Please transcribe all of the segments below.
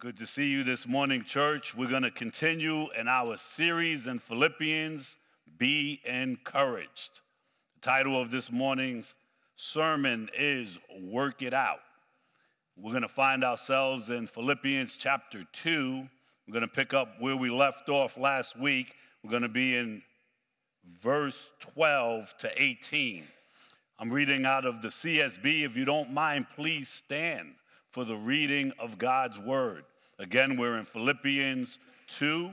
Good to see you this morning, church. We're going to continue in our series in Philippians Be Encouraged. The title of this morning's sermon is Work It Out. We're going to find ourselves in Philippians chapter 2. We're going to pick up where we left off last week. We're going to be in verse 12 to 18. I'm reading out of the CSB. If you don't mind, please stand for the reading of God's word. Again, we're in Philippians 2,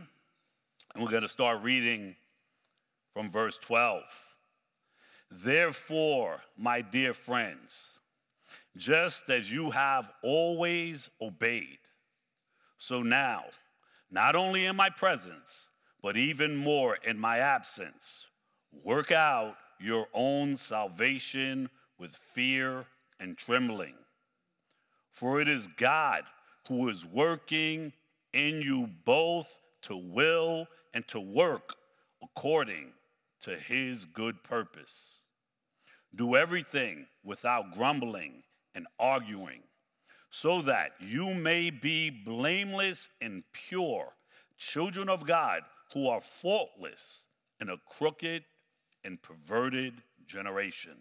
and we're going to start reading from verse 12. Therefore, my dear friends, just as you have always obeyed, so now, not only in my presence, but even more in my absence, work out your own salvation with fear and trembling. For it is God who is working in you both to will and to work according to his good purpose. Do everything without grumbling and arguing, so that you may be blameless and pure, children of God who are faultless in a crooked and perverted generation,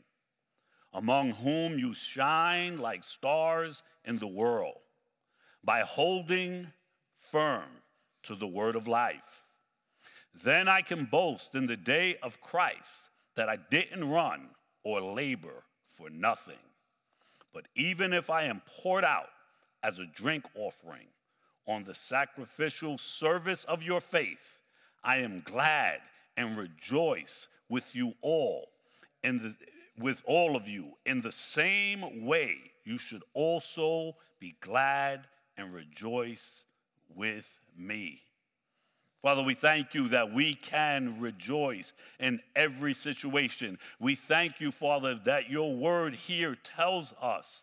among whom you shine like stars in the world by holding firm to the word of life. Then I can boast in the day of Christ that I didn't run or labor for nothing. But even if I am poured out as a drink offering on the sacrificial service of your faith, I am glad and rejoice with you all in the with all of you in the same way you should also be glad and rejoice with me. Father, we thank you that we can rejoice in every situation. We thank you, Father, that your word here tells us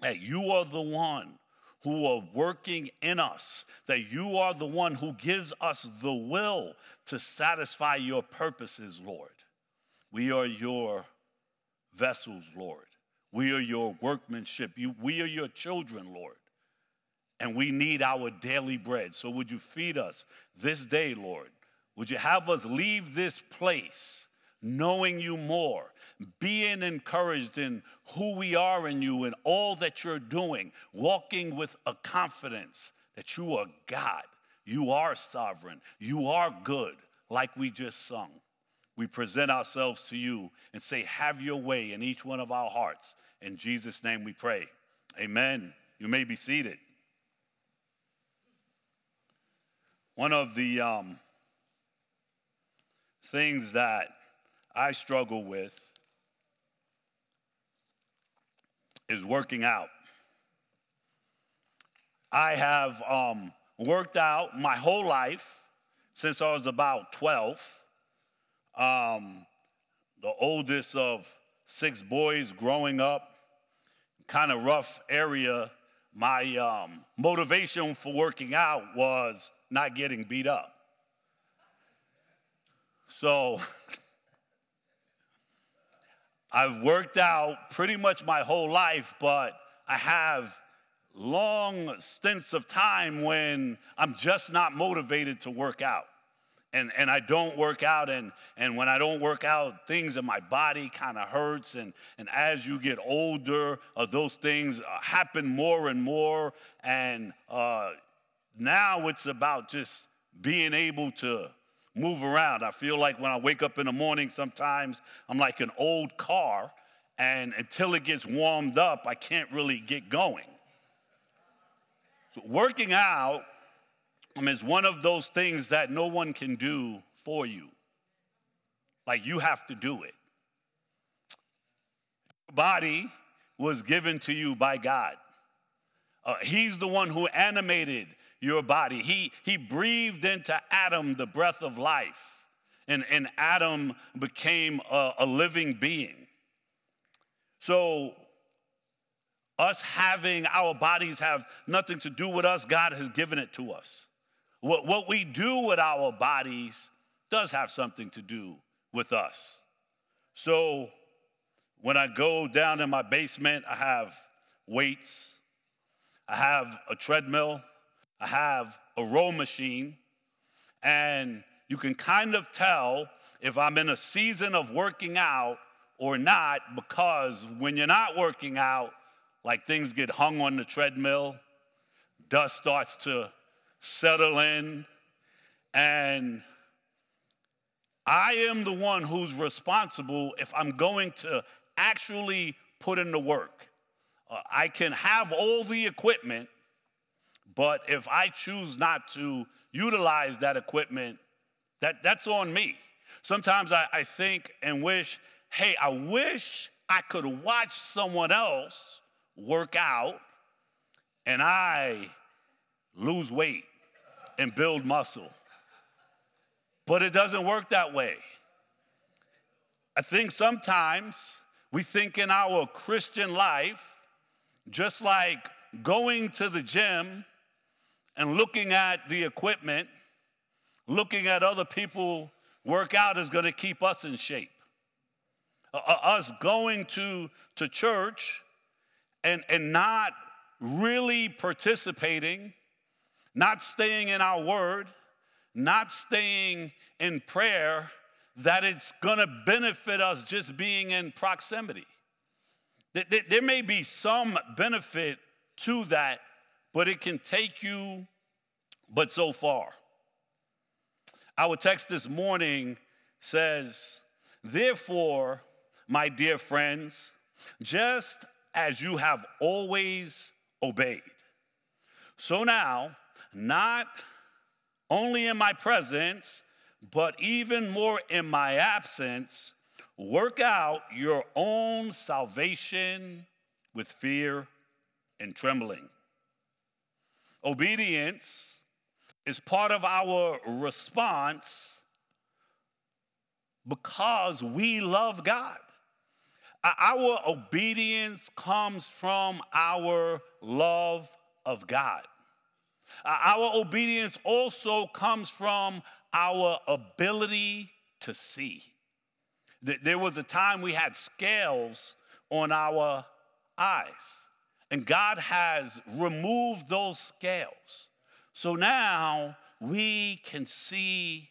that you are the one who are working in us, that you are the one who gives us the will to satisfy your purposes, Lord. We are your vessels, Lord. We are your workmanship. You, we are your children, Lord and we need our daily bread. So would you feed us this day, Lord? Would you have us leave this place knowing you more, being encouraged in who we are in you and all that you're doing, walking with a confidence that you are God, you are sovereign, you are good, like we just sung. We present ourselves to you and say, Have your way in each one of our hearts. In Jesus' name we pray. Amen. You may be seated. One of the um, things that I struggle with is working out. I have um, worked out my whole life since I was about 12. Um, the oldest of six boys growing up, kind of rough area. My um, motivation for working out was not getting beat up. So I've worked out pretty much my whole life, but I have long stints of time when I'm just not motivated to work out. And, and I don't work out, and, and when I don't work out, things in my body kind of hurts. And, and as you get older, uh, those things uh, happen more and more. And uh, now it's about just being able to move around. I feel like when I wake up in the morning, sometimes I'm like an old car, and until it gets warmed up, I can't really get going. So, working out is one of those things that no one can do for you. Like, you have to do it. Your body was given to you by God. Uh, he's the one who animated your body. He, he breathed into Adam the breath of life, and, and Adam became a, a living being. So, us having our bodies have nothing to do with us, God has given it to us. What, what we do with our bodies does have something to do with us. So, when I go down in my basement, I have weights, I have a treadmill, I have a row machine, and you can kind of tell if I'm in a season of working out or not because when you're not working out, like things get hung on the treadmill, dust starts to settle in, and I am the one who's responsible if I'm going to actually put in the work. Uh, I can have all the equipment, but if I choose not to utilize that equipment, that, that's on me. Sometimes I, I think and wish, hey, I wish I could watch someone else work out and I lose weight and build muscle. But it doesn't work that way. I think sometimes we think in our Christian life, just like going to the gym and looking at the equipment, looking at other people work out is going to keep us in shape. Uh, uh, us going to, to church and, and not really participating, not staying in our word, not staying in prayer, that it's going to benefit us just being in proximity. There may be some benefit to that, but it can take you but so far. Our text this morning says, Therefore, my dear friends, just as you have always obeyed, so now, not only in my presence, but even more in my absence, work out your own salvation with fear and trembling. Obedience is part of our response because we love God. Our obedience comes from our love of God. Uh, our obedience also comes from our ability to see. There was a time we had scales on our eyes, and God has removed those scales. So now we can see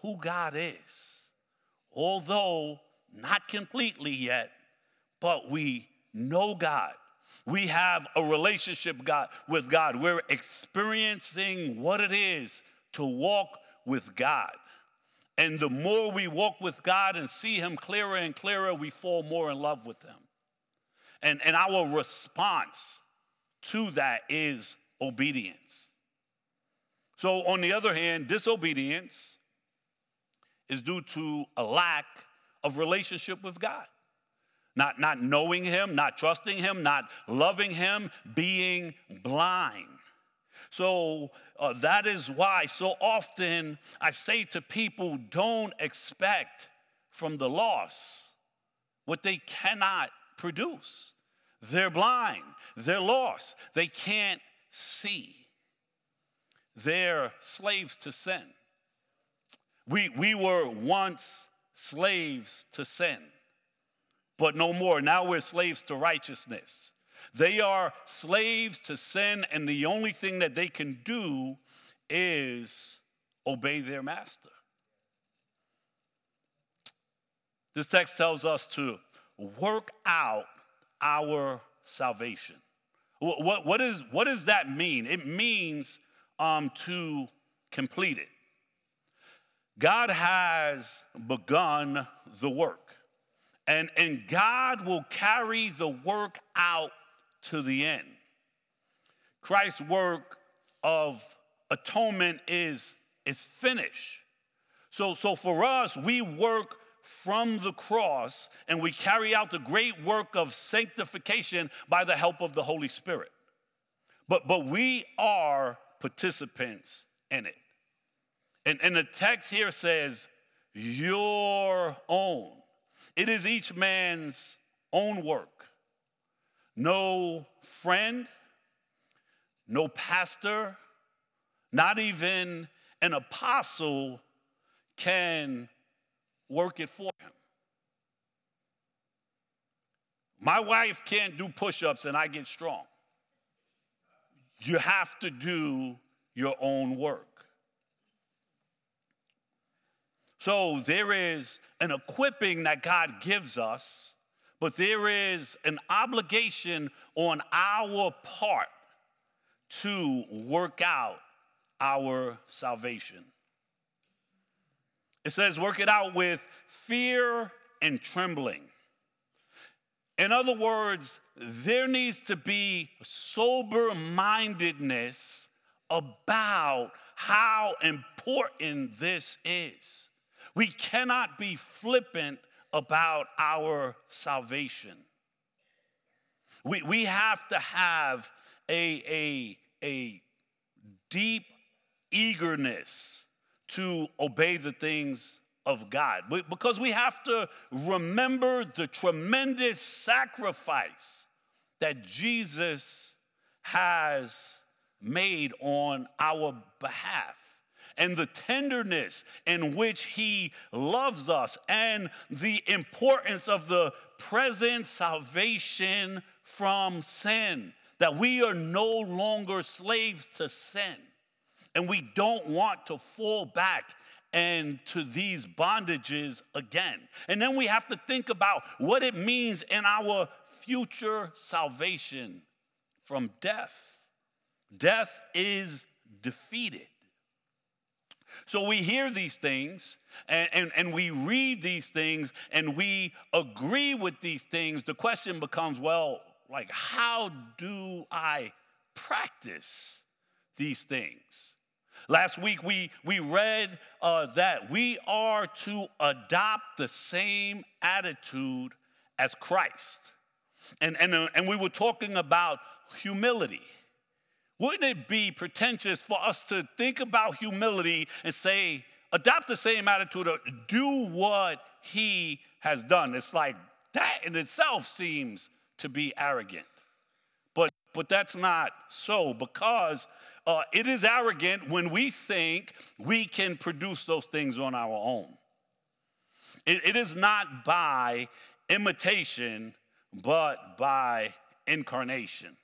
who God is, although not completely yet, but we know God. We have a relationship God, with God. We're experiencing what it is to walk with God. And the more we walk with God and see Him clearer and clearer, we fall more in love with Him. And, and our response to that is obedience. So, on the other hand, disobedience is due to a lack of relationship with God not, not knowing him, not trusting him, not loving him, being blind. So uh, that is why so often I say to people don't expect from the loss what they cannot produce. They're blind, they're lost, they can't see. They're slaves to sin. We, we were once slaves to sin but no more. Now we're slaves to righteousness. They are slaves to sin, and the only thing that they can do is obey their master. This text tells us to work out our salvation. What, what, what, is, what does that mean? It means um, to complete it. God has begun the work. And, and God will carry the work out to the end. Christ's work of atonement is, is finished. So, so for us, we work from the cross and we carry out the great work of sanctification by the help of the Holy Spirit. But, but we are participants in it. And, and the text here says, your own. It is each man's own work. No friend, no pastor, not even an apostle can work it for him. My wife can't do push ups and I get strong. You have to do your own work. So there is an equipping that God gives us, but there is an obligation on our part to work out our salvation. It says, work it out with fear and trembling. In other words, there needs to be sober mindedness about how important this is. We cannot be flippant about our salvation. We, we have to have a, a, a deep eagerness to obey the things of God. Because we have to remember the tremendous sacrifice that Jesus has made on our behalf and the tenderness in which he loves us and the importance of the present salvation from sin that we are no longer slaves to sin and we don't want to fall back into these bondages again. And then we have to think about what it means in our future salvation from death. Death is defeated. So we hear these things and, and, and we read these things and we agree with these things. The question becomes well, like, how do I practice these things? Last week we, we read uh, that we are to adopt the same attitude as Christ. And, and, uh, and we were talking about humility. Wouldn't it be pretentious for us to think about humility and say, adopt the same attitude, or do what he has done? It's like that in itself seems to be arrogant. But, but that's not so because uh, it is arrogant when we think we can produce those things on our own. it, it is not by imitation, but by incarnation.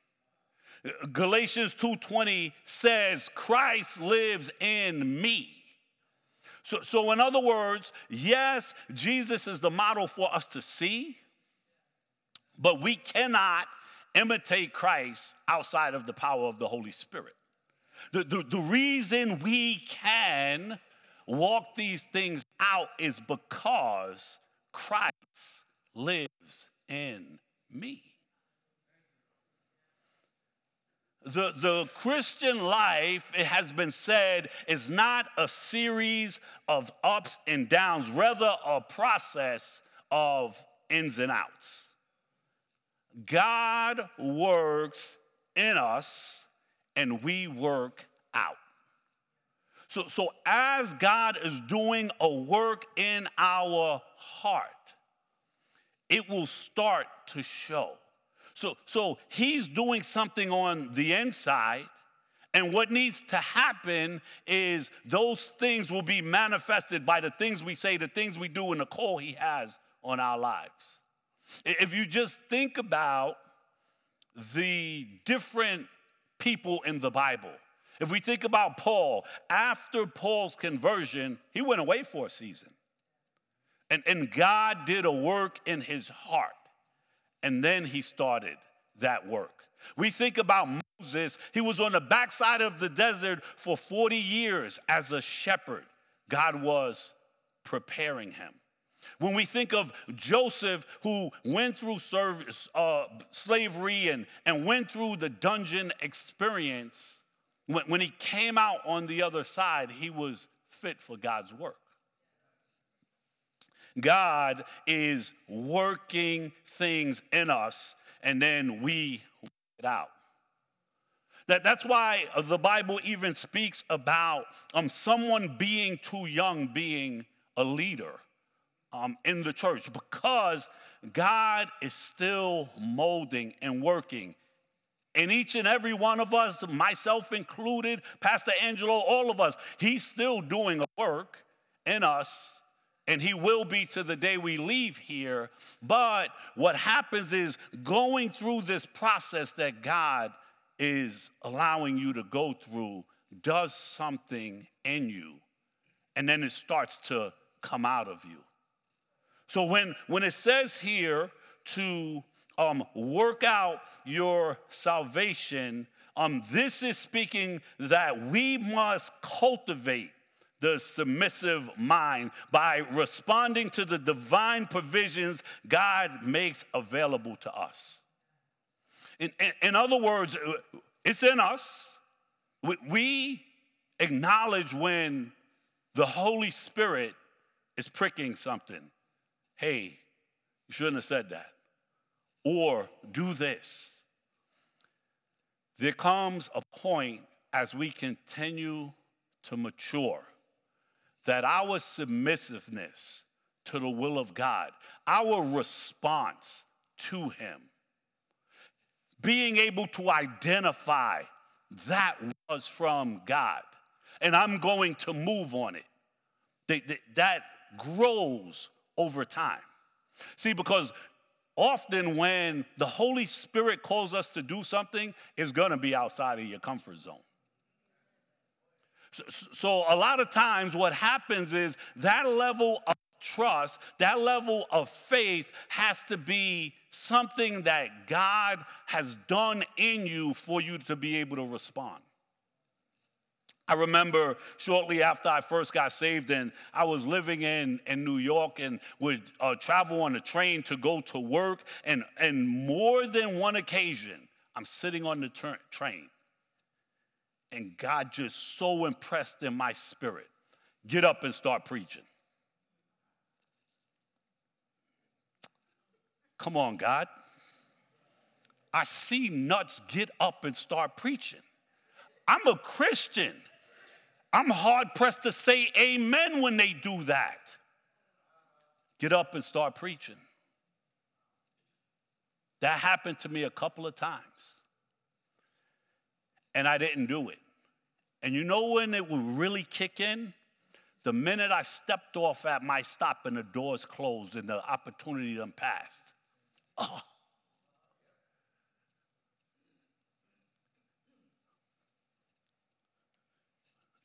Galatians 2:20 says Christ lives in me. So, so in other words, yes, Jesus is the model for us to see, but we cannot imitate Christ outside of the power of the Holy Spirit. The, the, the reason we can walk these things out is because Christ lives in me. the, the Christian life, it has been said, is not a series of ups and downs, rather, a process of ins and outs. God works in us and we work out. So, so as God is doing a work in our heart, it will start to show. So, so he's doing something on the inside. And what needs to happen is those things will be manifested by the things we say, the things we do, and the call he has on our lives. If you just think about the different people in the Bible, if we think about Paul, after Paul's conversion, he went away for a season. And, and God did a work in his heart. And then he started that work. We think about Moses, he was on the backside of the desert for 40 years as a shepherd. God was preparing him. When we think of Joseph, who went through service, uh, slavery and, and went through the dungeon experience, when, when he came out on the other side, he was fit for God's work. God is working things in us, and then we work it out. That, that's why the Bible even speaks about um, someone being too young being a leader um, in the church because God is still molding and working. And each and every one of us, myself included, Pastor Angelo, all of us, he's still doing a work in us and he will be to the day we leave here. But what happens is going through this process that God is allowing you to go through, does something in you, and then it starts to come out of you. So when, when it says here to um, work out your salvation, um, this is speaking that we must cultivate the submissive mind by responding to the divine provisions God makes available to us. In, in, in other words, it's in us. We, we acknowledge when the Holy Spirit is pricking something. Hey, you shouldn't have said that. Or do this. There comes a point as we continue to mature that our submissiveness to the will of God, our response to Him, being able to identify that was from God, and I'm going to move on it, that, grows over time. See, because often when the Holy Spirit calls us to do something, it's gonna be outside of your comfort zone. So, a lot of times, what happens is that level of trust, that level of faith has to be something that God has done in you for you to be able to respond. I remember shortly after I first got saved, and I was living in, in New York and would uh, travel on a train to go to work. And, and more than one occasion, I'm sitting on the tra- train and God just so impressed in my spirit. Get up and start preaching. Come on, God. I see nuts get up and start preaching. I'm a Christian. I'm hard pressed to say amen when they do that. Get up and start preaching. That happened to me a couple of times and I didn't do it. And you know when it would really kick in? The minute I stepped off at my stop and the doors closed and the opportunity done passed. Oh.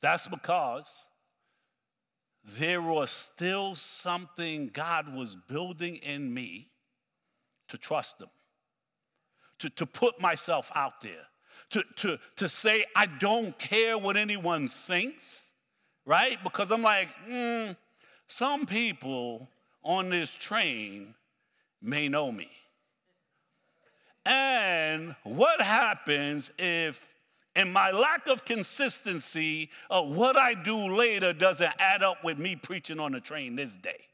That's because there was still something God was building in me to trust Him, to, to put myself out there, to, to, to say, I don't care what anyone thinks, right? Because I'm like, mm, some people on this train may know me. And what happens if, in my lack of consistency, of what I do later doesn't add up with me preaching on the train this day?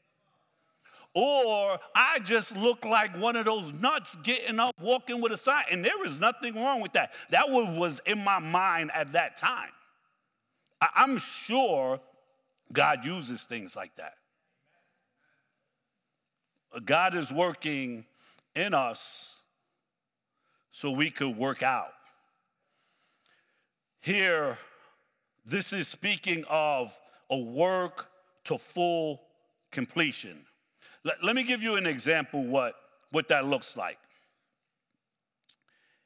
or I just look like one of those nuts getting up, walking with a sign. And there is nothing wrong with that. That was in my mind at that time. I'm sure God uses things like that. God is working in us so we could work out. Here, this is speaking of a work to full completion. Let, let me give you an example what, what that looks like.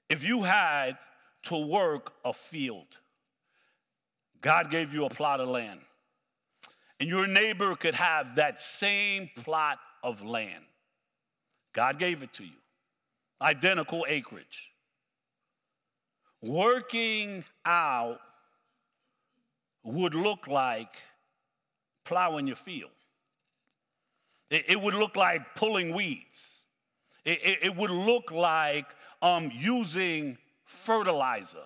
If you had to work a field, God gave you a plot of land, and your neighbor could have that same plot of land. God gave it to you, identical acreage. Working out would look like plowing your field. It, it would look like pulling weeds. It, it, it would look like um, using fertilizer.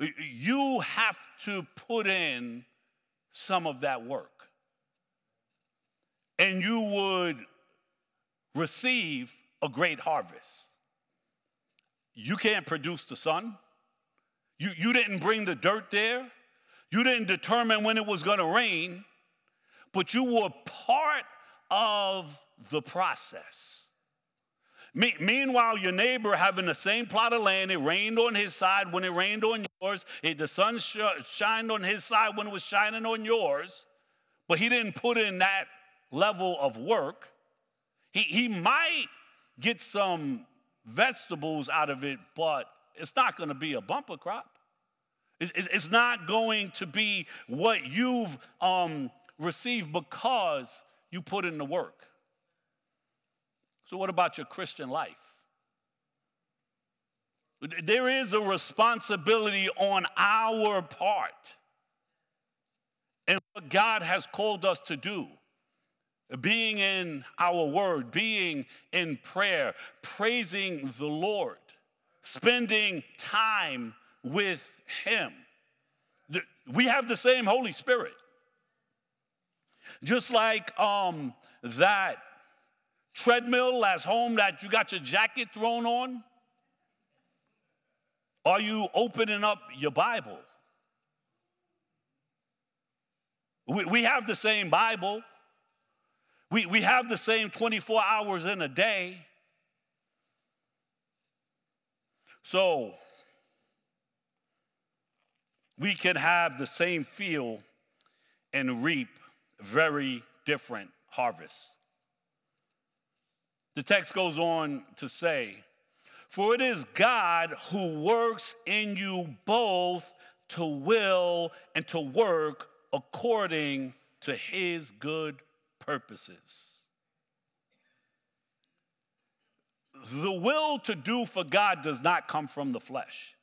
You have to put in some of that work. And you would receive a great harvest. You can't produce the sun. You, you didn't bring the dirt there. You didn't determine when it was going to rain, but you were part of the process. Me- meanwhile, your neighbor having the same plot of land, it rained on his side when it rained on yours. It, the sun sh- shined on his side when it was shining on yours, but he didn't put in that level of work. He, he might get some vegetables out of it, but it's not going to be a bumper crop. It's, it's not going to be what you've um, received because you put in the work. So, what about your Christian life? There is a responsibility on our part and what God has called us to do. Being in our word, being in prayer, praising the Lord, spending time with Him. We have the same Holy Spirit. Just like um, that treadmill last home that you got your jacket thrown on, are you opening up your Bible? We, we have the same Bible. We, we have the same 24 hours in a day. So we can have the same field and reap very different harvests. The text goes on to say, For it is God who works in you both to will and to work according to his good purposes. The will to do for God does not come from the flesh.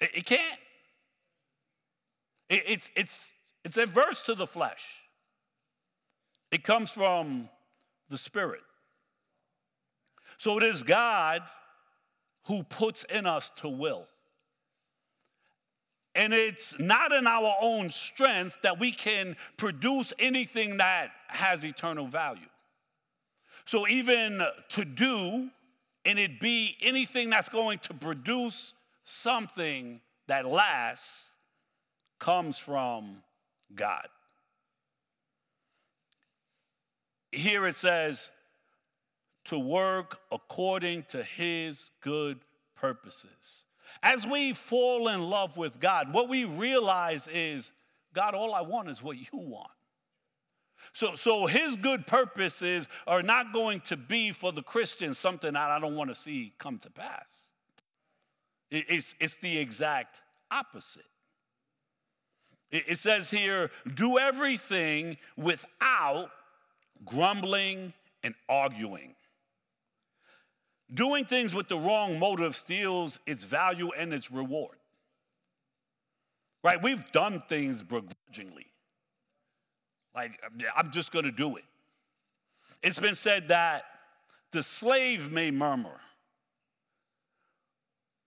It, it can't. It, it's, it's, it's adverse to the flesh. It comes from the Spirit. So it is God who puts in us to will. And it's not in our own strength that we can produce anything that has eternal value. So even to do, and it be anything that's going to produce something that lasts, comes from God. Here it says, to work according to his good purposes. As we fall in love with God, what we realize is, God, all I want is what you want. So, so his good purposes are not going to be for the Christian something that I don't want to see come to pass. It's, it's the exact opposite. It says here, do everything without grumbling and arguing. Doing things with the wrong motive steals its value and its reward. Right? We've done things begrudgingly. Like, I'm just going to do it. It's been said that the slave may murmur,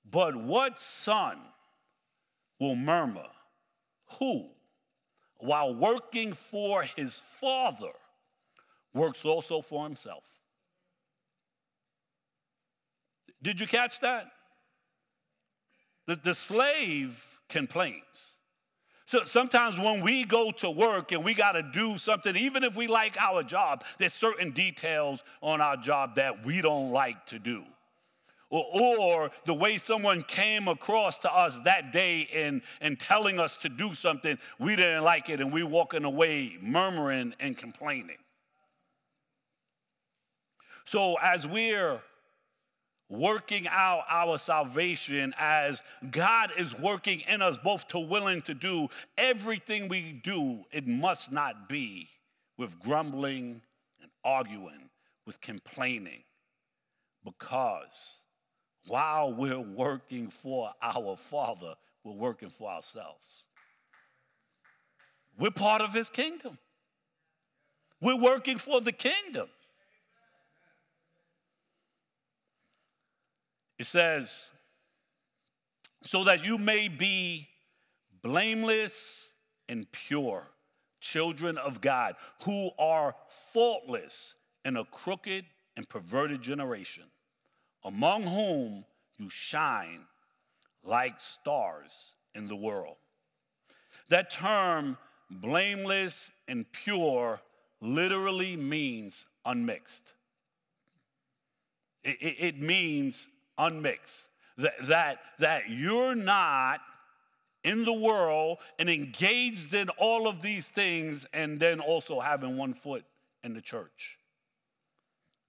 but what son will murmur? Who, while working for his father, works also for himself? Did you catch that? The, the slave complains. So sometimes when we go to work and we got to do something, even if we like our job, there's certain details on our job that we don't like to do. Or, or the way someone came across to us that day and, and telling us to do something, we didn't like it and we walking away murmuring and complaining. So as we're working out our salvation as God is working in us both to willing to do everything we do, it must not be with grumbling and arguing, with complaining, because while we're working for our Father, we're working for ourselves. We're part of His kingdom. We're working for the kingdom. It says, so that you may be blameless and pure, children of God, who are faultless in a crooked and perverted generation, among whom you shine like stars in the world. That term, blameless and pure, literally means unmixed. It, it, it means unmixed. That, that, that you're not in the world and engaged in all of these things and then also having one foot in the church.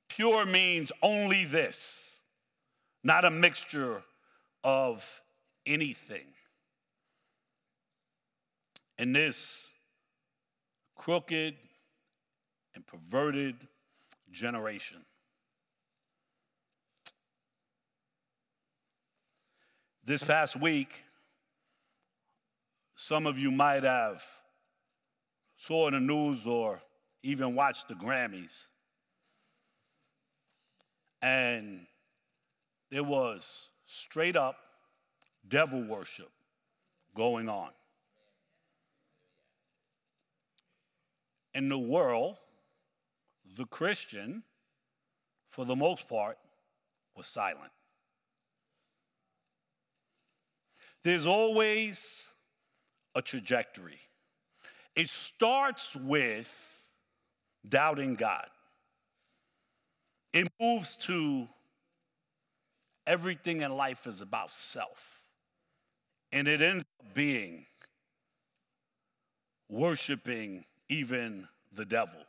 Pure means only this, not a mixture of anything. in this crooked and perverted generation. This past week, some of you might have saw in the news or even watched the Grammys. And there was straight up devil worship going on. In the world, the Christian, for the most part, was silent. There's always a trajectory. It starts with doubting God. It moves to everything in life is about self. And it ends up being worshiping even the devil.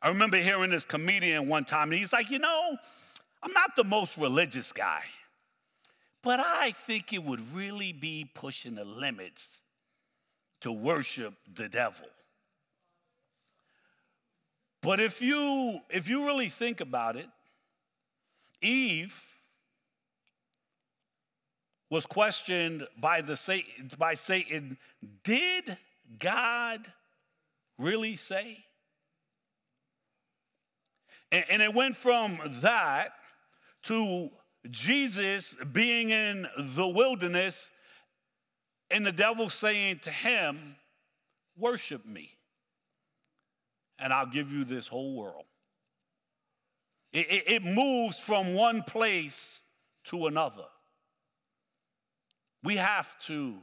I remember hearing this comedian one time, and he's like, You know, I'm not the most religious guy, but I think it would really be pushing the limits to worship the devil. But if you if you really think about it, Eve was questioned by the Satan, by Satan, did God really say? And, and it went from that to Jesus being in the wilderness and the devil saying to him, Worship me, and I'll give you this whole world. It, it, it moves from one place to another. We have to,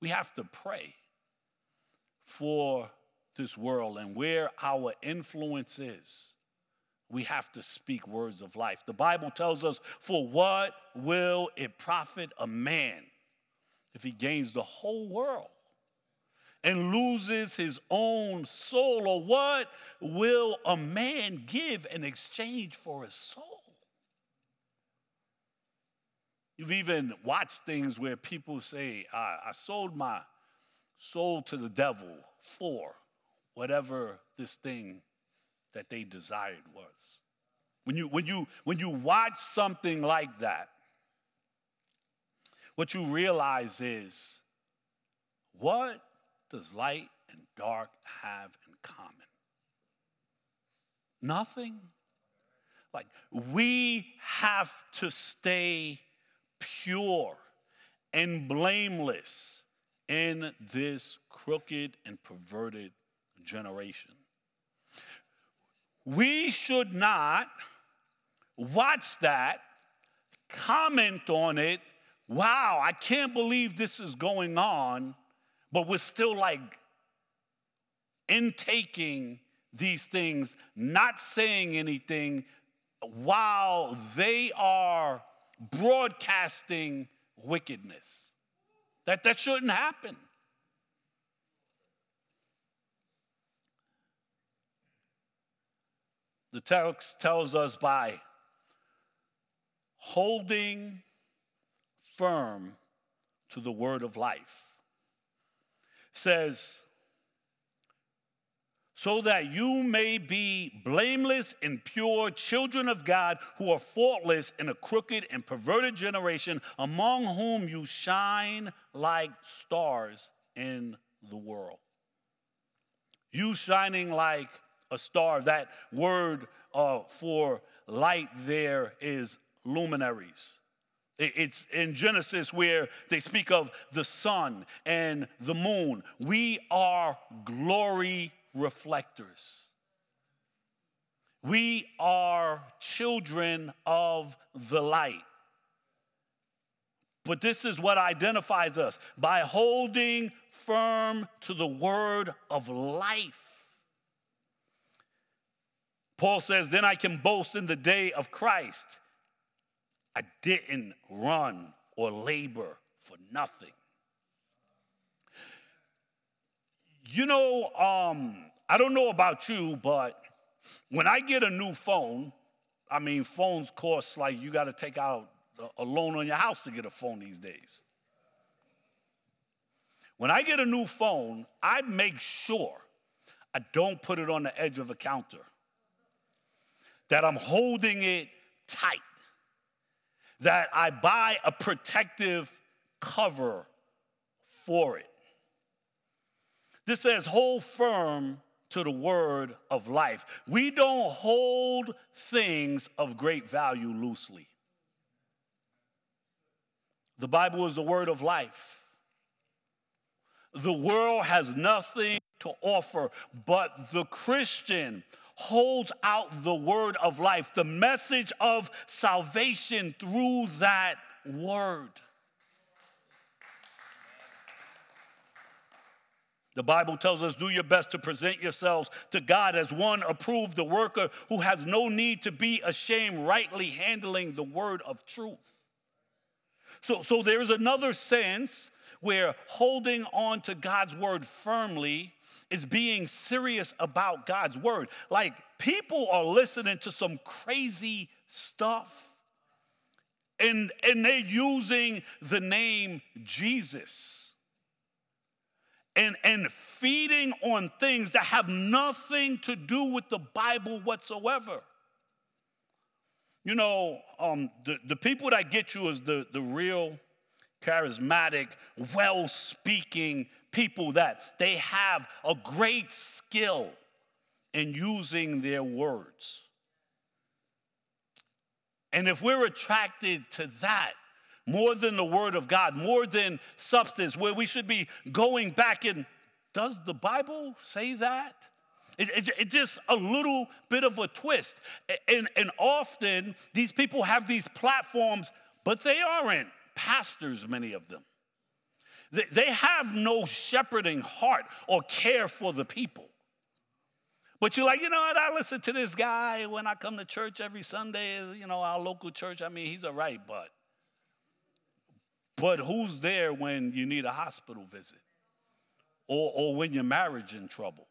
we have to pray for this world and where our influence is. We have to speak words of life. The Bible tells us, For what will it profit a man if he gains the whole world and loses his own soul? Or what will a man give in exchange for his soul? You've even watched things where people say, I, I sold my soul to the devil for whatever this thing that they desired was. When you, when you, when you watch something like that, what you realize is what does light and dark have in common? Nothing. Like, we have to stay pure and blameless in this crooked and perverted generation. We should not watch that, comment on it. Wow, I can't believe this is going on, but we're still like intaking these things, not saying anything while they are broadcasting wickedness. That, that shouldn't happen. The text tells us by holding firm to the word of life. says, so that you may be blameless and pure children of God who are faultless in a crooked and perverted generation, among whom you shine like stars in the world. You shining like a star. That word uh, for light there is luminaries. It's in Genesis where they speak of the sun and the moon. We are glory reflectors. We are children of the light. But this is what identifies us by holding firm to the word of life. Paul says, Then I can boast in the day of Christ. I didn't run or labor for nothing. You know, um, I don't know about you, but when I get a new phone, I mean, phones cost like you got to take out a loan on your house to get a phone these days. When I get a new phone, I make sure I don't put it on the edge of a counter, that I'm holding it tight, that I buy a protective cover for it. This says, hold firm to the word of life. We don't hold things of great value loosely. The Bible is the word of life. The world has nothing to offer, but the Christian holds out the word of life, the message of salvation through that word. The Bible tells us, do your best to present yourselves to God as one approved, the worker who has no need to be ashamed, rightly handling the word of truth. So, so there's another sense where holding on to God's word firmly is being serious about God's word. Like people are listening to some crazy stuff. And, and they're using the name Jesus and, and feeding on things that have nothing to do with the Bible whatsoever. You know, um, the, the people that get you is the, the real charismatic, well speaking people that they have a great skill in using their words. And if we're attracted to that, more than the Word of God, more than substance, where we should be going back and does the Bible say that? It, it, it's just a little bit of a twist. And, and often these people have these platforms, but they aren't pastors, many of them. They, have no shepherding heart or care for the people. But you're like, you know what? I listen to this guy when I come to church every Sunday, you know, our local church. I mean, he's all right, but but who's there when you need a hospital visit? Or, or when your marriage in trouble?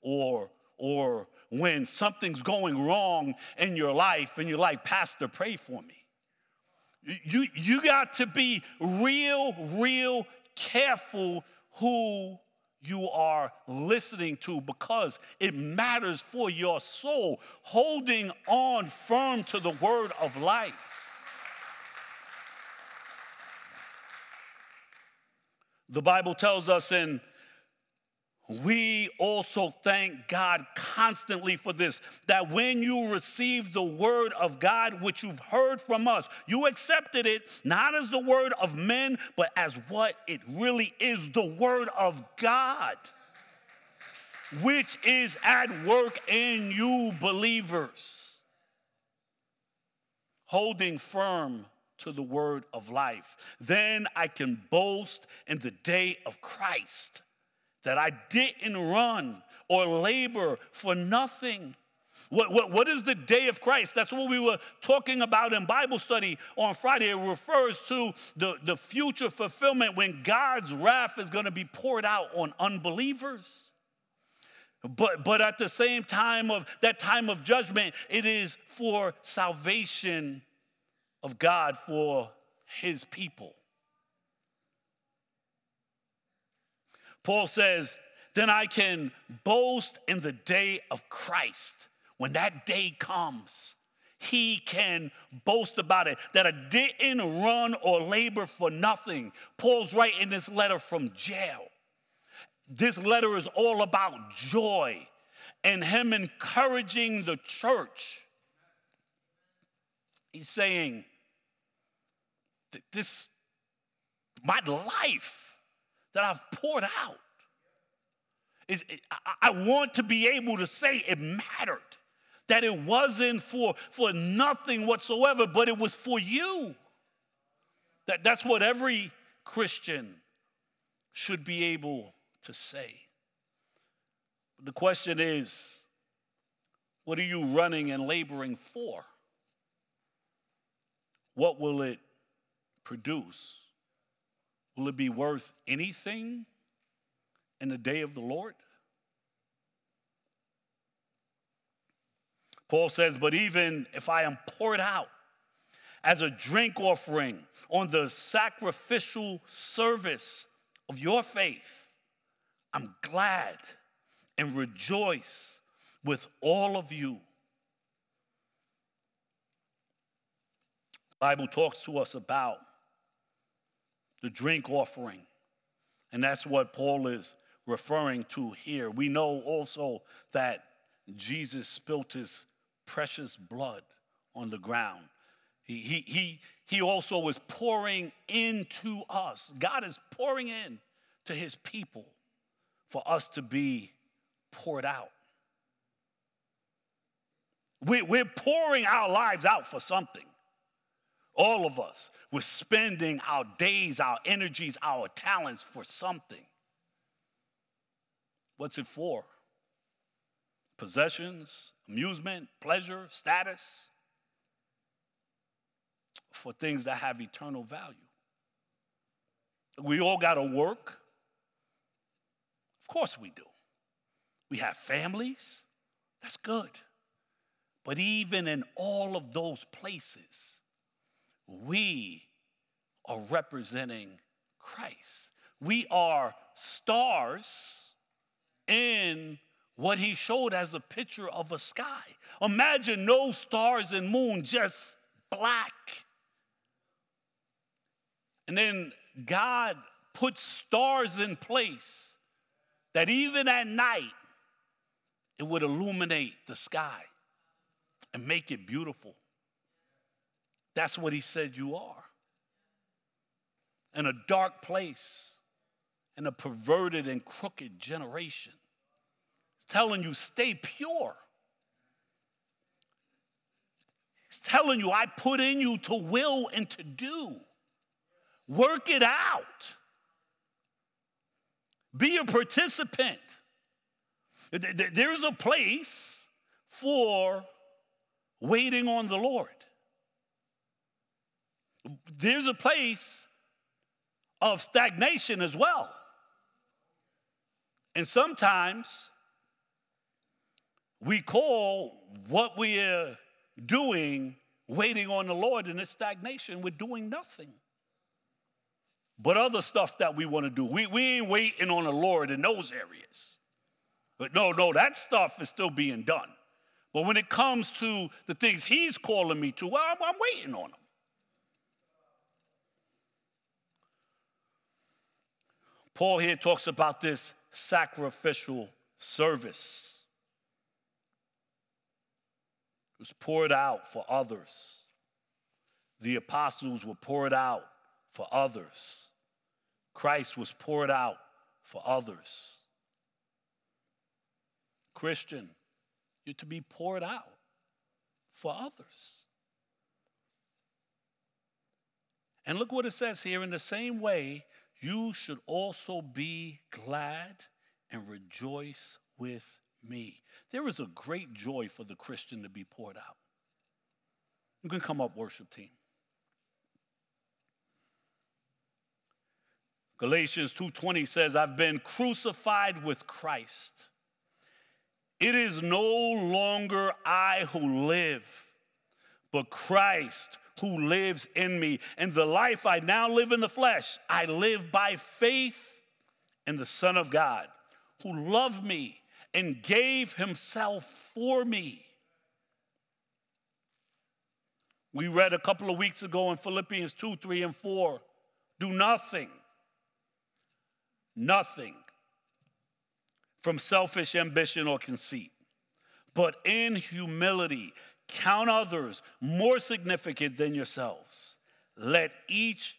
Or, or when something's going wrong in your life and you're like, Pastor, pray for me. You, you got to be real, real careful who you are listening to because it matters for your soul. Holding on firm to the word of life. The Bible tells us, and we also thank God constantly for this that when you receive the word of God, which you've heard from us, you accepted it not as the word of men, but as what it really is the word of God, which is at work in you, believers. Holding firm to the word of life. Then I can boast in the day of Christ that I didn't run or labor for nothing. What, what, what is the day of Christ? That's what we were talking about in Bible study on Friday. It refers to the, the future fulfillment when God's wrath is going to be poured out on unbelievers. But, but at the same time of that time of judgment, it is for salvation of God for his people. Paul says, then I can boast in the day of Christ. When that day comes, he can boast about it that I didn't run or labor for nothing. Paul's writing this letter from jail. This letter is all about joy and him encouraging the church. He's saying, this, my life that I've poured out. Is, I want to be able to say it mattered, that it wasn't for, for nothing whatsoever, but it was for you. That, that's what every Christian should be able to say. The question is what are you running and laboring for? What will it produce? Will it be worth anything in the day of the Lord? Paul says, But even if I am poured out as a drink offering on the sacrificial service of your faith, I'm glad and rejoice with all of you. The Bible talks to us about the drink offering, and that's what Paul is referring to here. We know also that Jesus spilt his precious blood on the ground. He, he, he, he also is pouring into us. God is pouring in to his people for us to be poured out. We, we're pouring our lives out for something. All of us. We're spending our days, our energies, our talents for something. What's it for? Possessions, amusement, pleasure, status? For things that have eternal value. We all got to work. Of course we do. We have families. That's good. But even in all of those places, we are representing Christ. We are stars in what he showed as a picture of a sky. Imagine no stars and moon, just black. And then God put stars in place that even at night, it would illuminate the sky and make it beautiful. That's what he said you are. In a dark place, in a perverted and crooked generation. He's telling you, stay pure. He's telling you, I put in you to will and to do. Work it out. Be a participant. There's a place for waiting on the Lord. There's a place of stagnation as well. And sometimes we call what we are doing waiting on the Lord and it's stagnation. We're doing nothing. But other stuff that we want to do, we, we ain't waiting on the Lord in those areas. But no, no, that stuff is still being done. But when it comes to the things He's calling me to, well, I'm, I'm waiting on Him. Paul here talks about this sacrificial service. It was poured out for others. The apostles were poured out for others. Christ was poured out for others. Christian, you're to be poured out for others. And look what it says here in the same way, you should also be glad and rejoice with me. There is a great joy for the Christian to be poured out. You can come up, worship team. Galatians 2:20 says, "I've been crucified with Christ. It is no longer I who live, but Christ who lives in me. And the life I now live in the flesh, I live by faith in the Son of God, who loved me and gave himself for me. We read a couple of weeks ago in Philippians 2, 3, and 4 do nothing, nothing from selfish ambition or conceit, but in humility, count others more significant than yourselves. Let each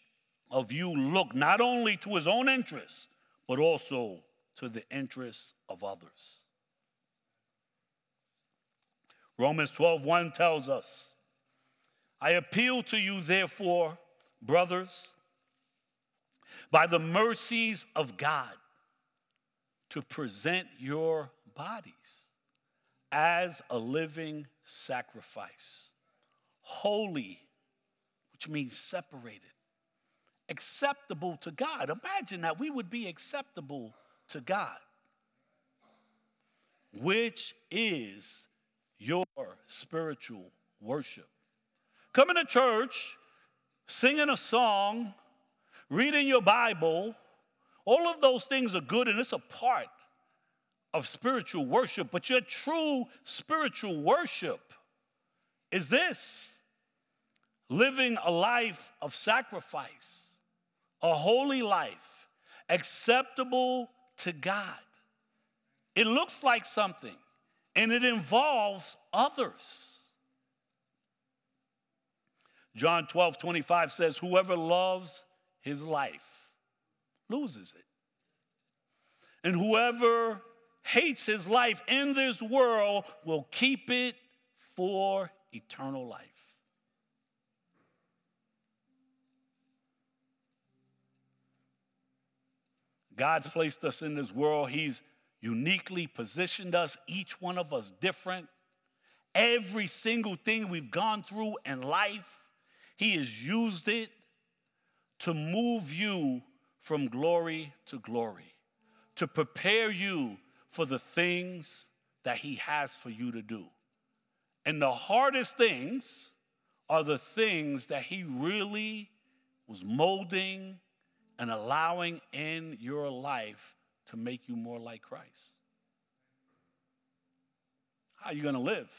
of you look not only to his own interests, but also to the interests of others. Romans 12, 1 tells us, I appeal to you, therefore, brothers, by the mercies of God to present your bodies as a living sacrifice, holy, which means separated, acceptable to God. Imagine that we would be acceptable to God, which is your spiritual worship. Coming to church, singing a song, reading your Bible, All of those things are good and it's a part of spiritual worship, but your true spiritual worship is this living a life of sacrifice, a holy life, acceptable to God. It looks like something and it involves others. John 12, 25 says, Whoever loves his life loses it. And whoever hates his life in this world will keep it for eternal life. God's placed us in this world. He's uniquely positioned us, each one of us different. Every single thing we've gone through in life, He has used it to move you from glory to glory, to prepare you for the things that He has for you to do. And the hardest things are the things that He really was molding and allowing in your life to make you more like Christ. How are you going to live?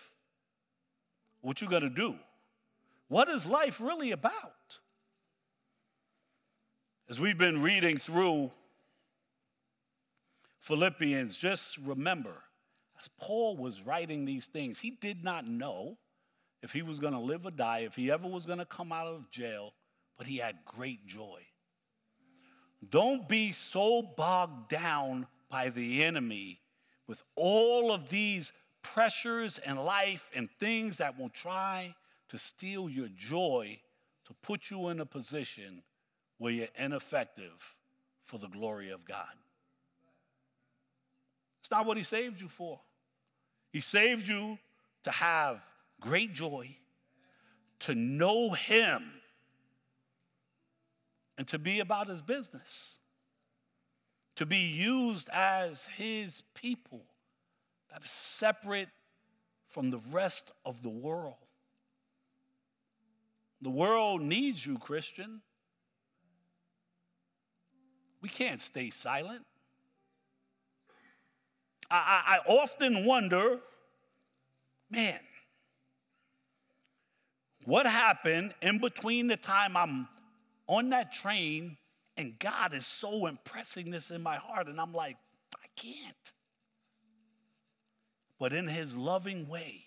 What you going to do? What is life really about? As we've been reading through Philippians, just remember, as Paul was writing these things, he did not know if he was going to live or die, if he ever was going to come out of jail, but he had great joy. Don't be so bogged down by the enemy with all of these pressures in life and things that will try to steal your joy to put you in a position where you're ineffective for the glory of God. It's not what He saved you for. He saved you to have great joy, to know Him and to be about his business, to be used as his people that is separate from the rest of the world. The world needs you, Christian. We can't stay silent. I, I, often wonder, man, what happened in between the time I'm on that train, and God is so impressing this in my heart, and I'm like, I can't. But in His loving way,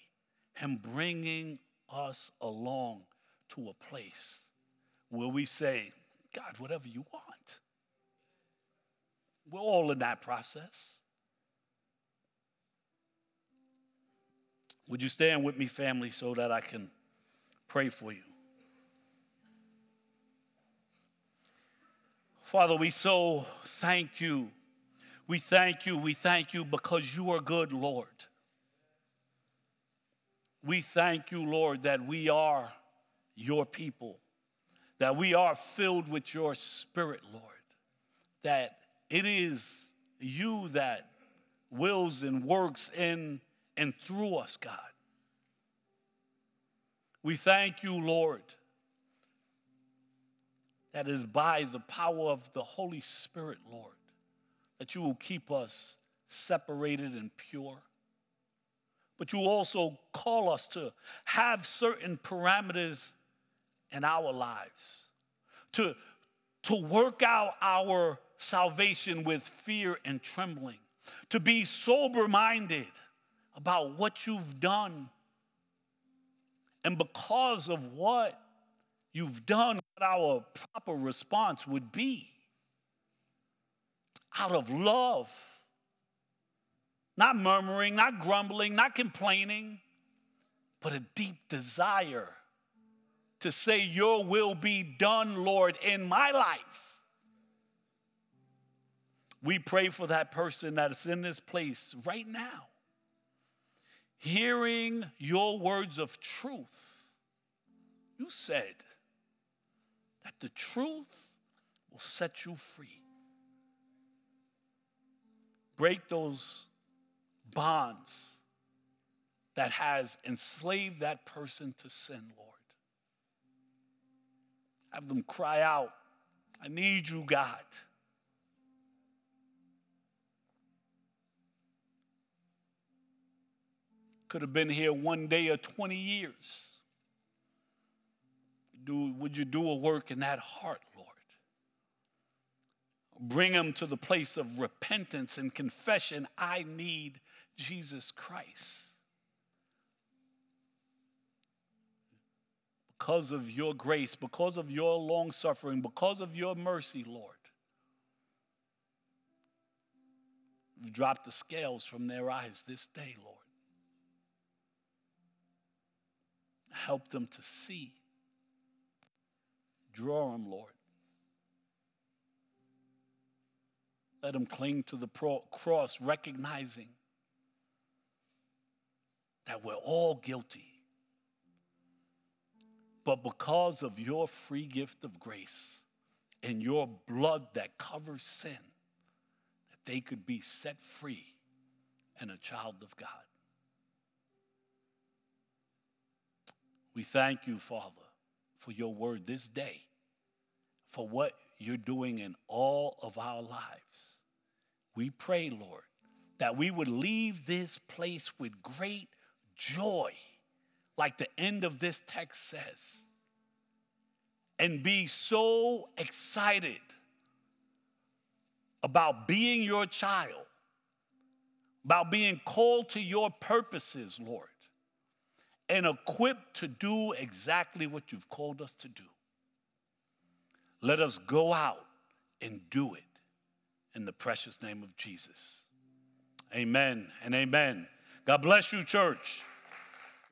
Him bringing us along to a place where we say, God, whatever you want. We're all in that process. Would you stand with me, family, so that I can pray for you? Father, we so thank you. We thank you. We thank you because you are good, Lord. We thank you, Lord, that we are your people, that we are filled with your spirit, Lord, that it is you that wills and works in and through us, God. We thank you, Lord, that is by the power of the Holy Spirit, Lord, that you will keep us separated and pure. But you also call us to have certain parameters in our lives, to, to work out our salvation with fear and trembling, to be sober minded about what you've done. And because of what you've done, what our proper response would be out of love, not murmuring, not grumbling, not complaining, but a deep desire to say, Your will be done, Lord, in my life. We pray for that person that is in this place right now, hearing your words of truth. You said, that the truth will set you free. Break those bonds that has enslaved that person to sin, Lord. Have them cry out, I need you, God. Could have been here one day or 20 years. Do, would you do a work in that heart, Lord? Bring them to the place of repentance and confession. I need Jesus Christ. Because of your grace, because of your long suffering, because of your mercy, Lord. Drop the scales from their eyes this day, Lord. Help them to see. Draw them, Lord. Let them cling to the cross, recognizing that we're all guilty. But because of your free gift of grace and your blood that covers sin, that they could be set free and a child of God. We thank you, Father, for your word this day, for what you're doing in all of our lives. We pray, Lord, that we would leave this place with great joy, like the end of this text says, and be so excited about being your child, about being called to your purposes, Lord and equipped to do exactly what you've called us to do. Let us go out and do it in the precious name of Jesus. Amen and amen. God bless you, church.